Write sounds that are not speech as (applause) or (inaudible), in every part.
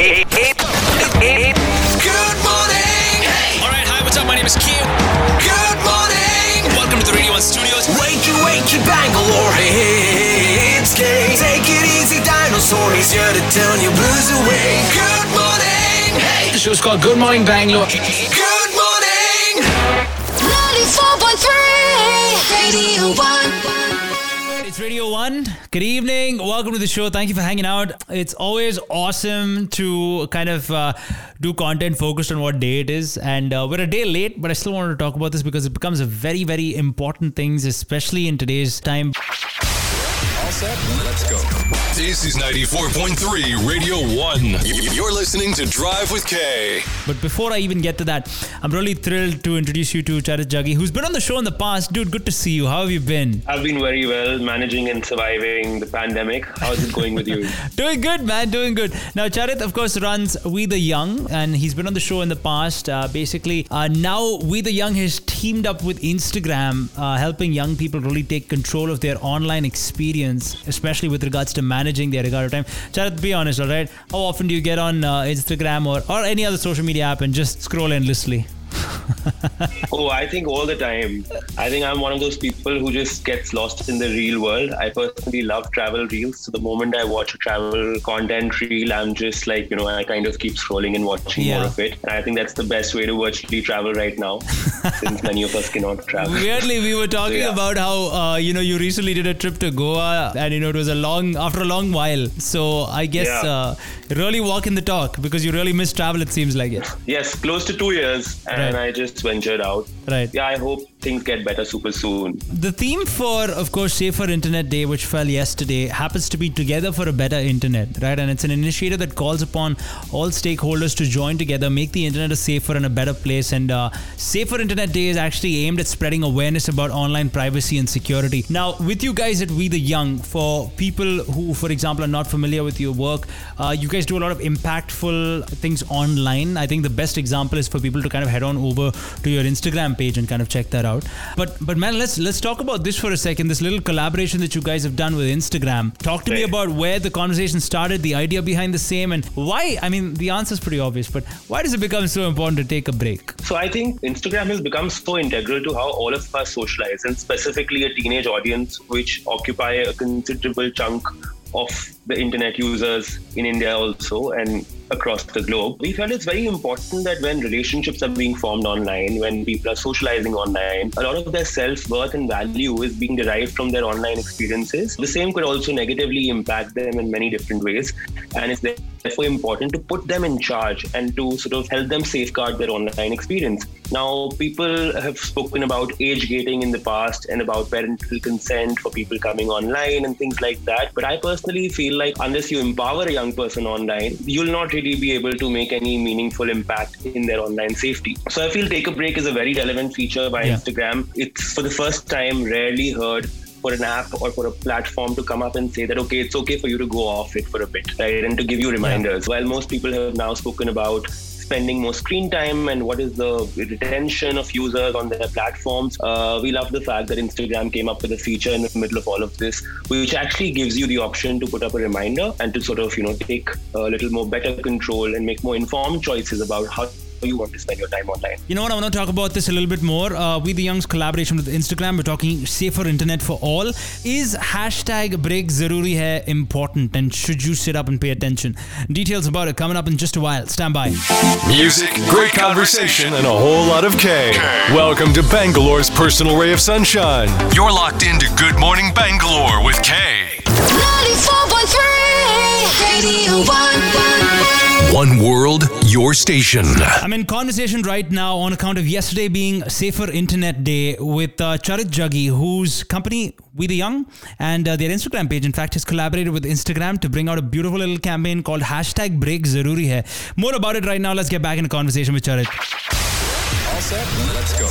Hey, hey, hey, Good morning. All right, hi, what's up? My name is Q. Good morning. Welcome to the Radio 1 Studios. Wakey, wakey, Bangalore. Hey, it's Kay. Take it easy, dinosaur. He's here to turn your blues away. Good morning. Hey, The show's called Good Morning Bangalore. good morning. 94.3 Radio 1. Radio 1. Good evening. Welcome to the show. Thank you for hanging out. It's always awesome to kind of uh, do content focused on what day it is. And uh, we're a day late, but I still wanted to talk about this because it becomes a very, very important thing, especially in today's time. All set. Let's go. This is 94.3 Radio 1. You're listening to Drive with K. But before I even get to that, I'm really thrilled to introduce you to Charit Jaggi, who's been on the show in the past. Dude, good to see you. How have you been? I've been very well managing and surviving the pandemic. How's it going with you? (laughs) Doing good, man. Doing good. Now, Charit, of course, runs We the Young, and he's been on the show in the past. Uh, basically, uh, now We the Young has teamed up with Instagram, uh, helping young people really take control of their online experience, especially with regards to managing their regard of time. Charit, be honest, all right? How often do you get on uh, Instagram or, or any other social media app and just scroll endlessly? (laughs) oh, I think all the time. I think I'm one of those people who just gets lost in the real world. I personally love travel reels. So the moment I watch a travel content reel, I'm just like, you know, I kind of keep scrolling and watching Yeah. more of it. And I think that's the best way to virtually travel right now, (laughs) since many of us cannot travel. Weirdly, we were talking Yeah. about how uh, you know you recently did a trip to Goa, and you know it was a long after a long while. So I guess Yeah. uh, really walking the talk because you really miss travel. It seems like it, Yes, close to two years, and Right. I just ventured out. right? Yeah, I hope things get better super soon. The theme for, of course, Safer Internet Day, which fell yesterday, happens to be Together for a Better Internet, right? And it's an initiative that calls upon all stakeholders to join together, make the internet a safer and a better place. And uh, Safer Internet Day is actually aimed at spreading awareness about online privacy and security. Now, with you guys at We the Young, for people who, for example, are not familiar with your work, uh, you guys do a lot of impactful things online. I think the best example is for people to kind of head on over to your Instagram page and kind of check that out. But but man, let's let's talk about this for a second. This little collaboration that you guys have done with Instagram. Talk to me about where the conversation started, the idea behind the same, and why. I mean, the answer is pretty obvious, but why does it become so important to take a break? So I think Instagram has become so integral to how all of us socialize, and specifically a teenage audience, which occupy a considerable chunk of the internet users in India also and across the globe. We felt it's very important that when relationships are being formed online, when people are socializing online, a lot of their self-worth and value is being derived from their online experiences. The same could also negatively impact them in many different ways. And it's therefore important to put them in charge and to sort of help them safeguard their online experience. Now, people have spoken about age gating in the past and about parental consent for people coming online and things like that. But I personally feel like unless you empower a young person online, you'll not really be able to make any meaningful impact in their online safety. So I feel Take a Break is a very relevant feature by Yeah. Instagram. It's for the first time rarely heard for an app or for a platform to come up and say that okay it's okay for you to go off it for a bit right? And to give you reminders. While most people have now spoken about spending more screen time and what is the retention of users on their platforms uh, we love the fact that instagram came up with a feature in the middle of all of this which actually gives you the option to put up a reminder and to sort of you know take a little more better control and make more informed choices about how you want to spend your time online You know what? I want to talk about this a little bit more. Uh, we the Young's collaboration with Instagram. We're talking safer internet for all. Is hashtag break zaruri hai important and should you sit up and pay attention? Details about it coming up in just a while. Stand by. Music, great conversation, and a whole lot of K. Welcome to Bangalore's personal ray of sunshine. You're locked into Good Morning Bangalore with K. 94.3 Radio 1. One world, your station. I'm in conversation right now on account of yesterday being Safer Internet Day with uh, Charit Jaggi, whose company We the Young and uh, their Instagram page, in fact, has collaborated with Instagram to bring out a beautiful little campaign called hashtag Break Zaruri Hai. More about it right now. Let's get back into conversation with Charit. All set? Let's go.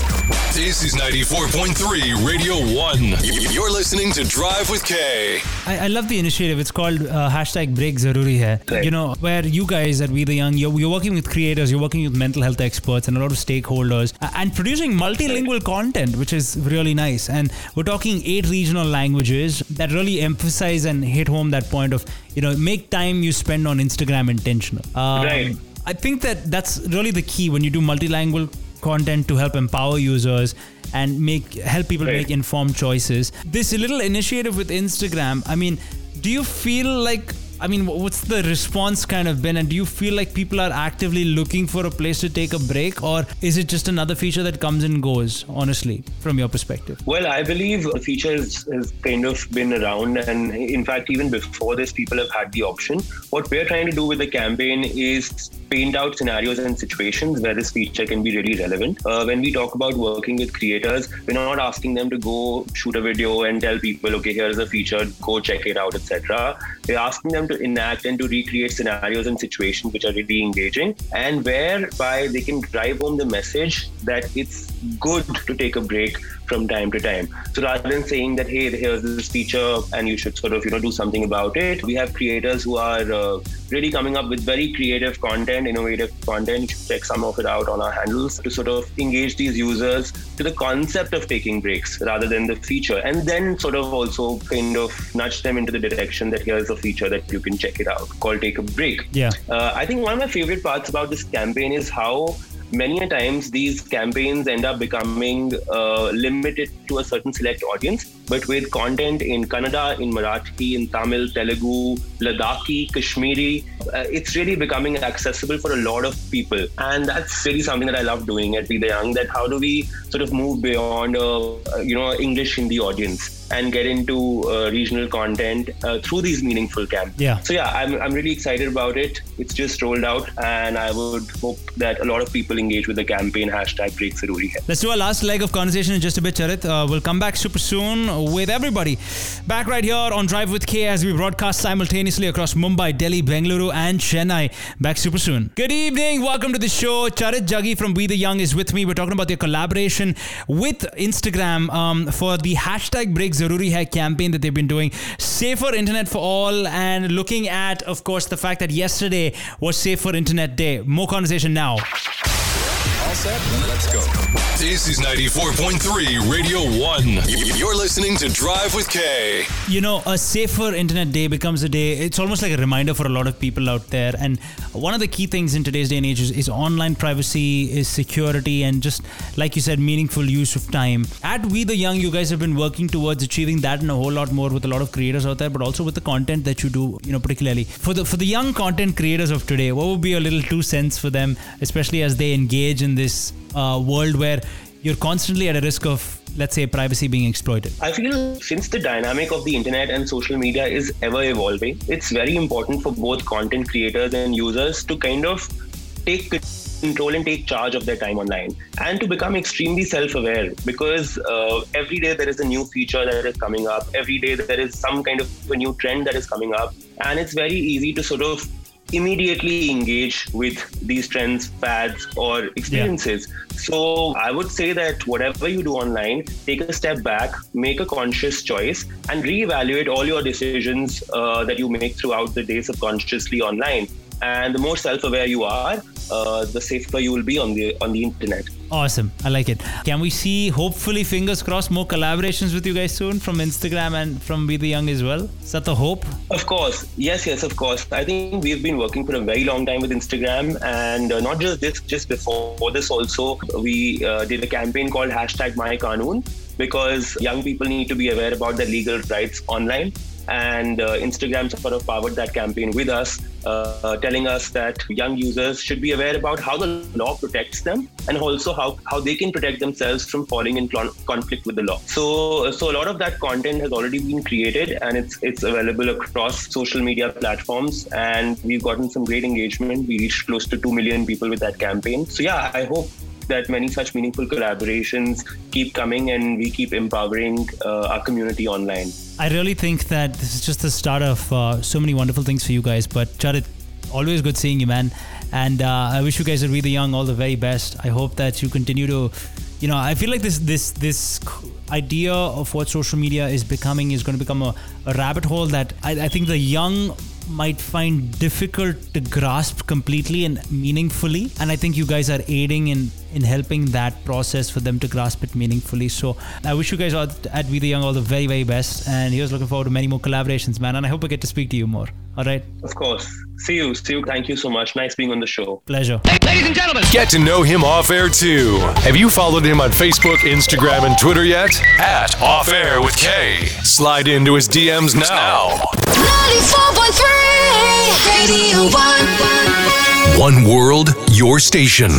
This is 94.3 Radio 1. You're listening to Drive with K. I, I love the initiative. It's called uh, hashtag Break Zaruri Hai. Right. You know, where you guys at We the Young, you're, you're working with creators, you're working with mental health experts and a lot of stakeholders, and producing multilingual content, which is really nice. And we're talking eight regional languages that really emphasize and hit home that point of, you know, make time you spend on Instagram intentional. Um, Right. I think that that's really the key when you do multilingual content to help empower users and make help people Right. make informed choices. This little initiative with Instagram, I mean, do you feel like I mean, what's the response kind of been? And do you feel like people are actively looking for a place to take a break, or is it just another feature that comes and goes? Honestly, from your perspective. Well, I believe the feature has, kind of been around, and in fact, even before this, people have had the option. What we're trying to do with the campaign is paint out scenarios and situations where this feature can be really relevant. Uh, when we talk about working with creators, we're not asking them to go shoot a video and tell people, okay, here's a feature, go check it out, etc. We're asking them to enact and to recreate scenarios and situations which are really engaging, and whereby they can drive home the message that it's good to take a break from time to time. So rather than saying that, hey, here's this feature and you should sort of, you know, do something about it, we have creators who are uh, really coming up with very creative content, innovative content. You should check some of it out on our handles to sort of engage these users to the concept of taking breaks rather than the feature. And then sort of also kind of nudge them into the direction that here's a feature that you can check it out called Take a Break. Yeah. Uh, I think one of my favorite parts about this campaign is how many a times these campaigns end up becoming uh, limited to a certain select audience. But with content in Kannada, in Marathi, in Tamil, Telugu, Ladakhi, Kashmiri, uh, it's really becoming accessible for a lot of people. And that's really something that I love doing at We the Young. That how do we sort of move beyond, uh, you know, English Hindi audience and get into uh, regional content uh, through these meaningful camps. Yeah. So yeah, I'm, I'm really excited about it. It's just rolled out, and I would hope that a lot of people engage with the campaign hashtag Break Zaruri Hai. Let's do our last leg of conversation in just a bit, Charit. Uh, we'll come back super soon with everybody. Back right here on Drive with K as we broadcast simultaneously across Mumbai, Delhi, Bengaluru, and Chennai. Back super soon. Good evening. Welcome to the show. Charit Jaggi from We the Young is with me. We're talking about their collaboration with Instagram um, for the hashtag Break Zaruri Hai campaign that they've been doing. Safer internet for all, and looking at, of course, the fact that yesterday was Safer Internet Day. More conversation now. All set? Let's go. This is 94.3 Radio 1. You're listening to Drive with K. you know, a safer internet day becomes a day. It's almost like a reminder for a lot of people out there. And one of the key things in today's day and age is, is online privacy, is security, and just like you said, meaningful use of time. At We the Young, you guys have been working towards achieving that and a whole lot more with a lot of creators out there, but also with the content that you do. You know, particularly for the for the young content creators of today, what would be a little two cents for them, especially as they engage in this uh, world where you're constantly at a risk of, let's say, privacy being exploited. I feel since the dynamic of the internet and social media is ever evolving, it's very important for both content creators and users to kind of take control and take charge of their time online and to become extremely self-aware because uh, every day there is a new feature that is coming up every day there is some kind of a new trend that is coming up and it's very easy to sort of immediately engage with these trends fads or experiences. So i would say that whatever you do online take a step back make a conscious choice and reevaluate all your decisions uh, that you make throughout the day subconsciously online and the more self-aware you are uh, the safer you will be on the on the internet Awesome. I like it. Can we see, hopefully, fingers crossed, more collaborations with you guys soon from Instagram and from We the Young as well? Is that the hope? Of course, yes, yes, of course. I think we've been working for a very long time with Instagram, and uh, not just this, just before this also, we uh, did a campaign called hashtag My Kanun because young people need to be aware about their legal rights online. And uh, Instagram sort of powered that campaign with us, uh, telling us that young users should be aware about how the law protects them and also how, how they can protect themselves from falling in con- conflict with the law. So, so a lot of that content has already been created and it's it's available across social media platforms. And we've gotten some great engagement. We reached close to two million people with that campaign. So yeah, I hope that many such meaningful collaborations keep coming and we keep empowering uh, our community online. I really think that this is just the start of uh, so many wonderful things for you guys. But Charit, always good seeing you, man. And uh, I wish you guys We the Young all the very best. I hope that you continue to, you know, I feel like this this this idea of what social media is becoming is going to become a, a rabbit hole that I, I think the young might find difficult to grasp completely and meaningfully and i think you guys are aiding in in helping that process for them to grasp it meaningfully so i wish you guys all at we the young all the very very best and here's looking forward to many more collaborations man and i hope i get to speak to you more all right Of course. See you. See you. Thank you so much. Nice being on the show. pleasure Hey, ladies and gentlemen. Get to know him off air too. Have you followed him on Facebook, Instagram, and Twitter yet? At Off Air with K. Slide into his DMs now. 94.3 Radio 1. One world, your station.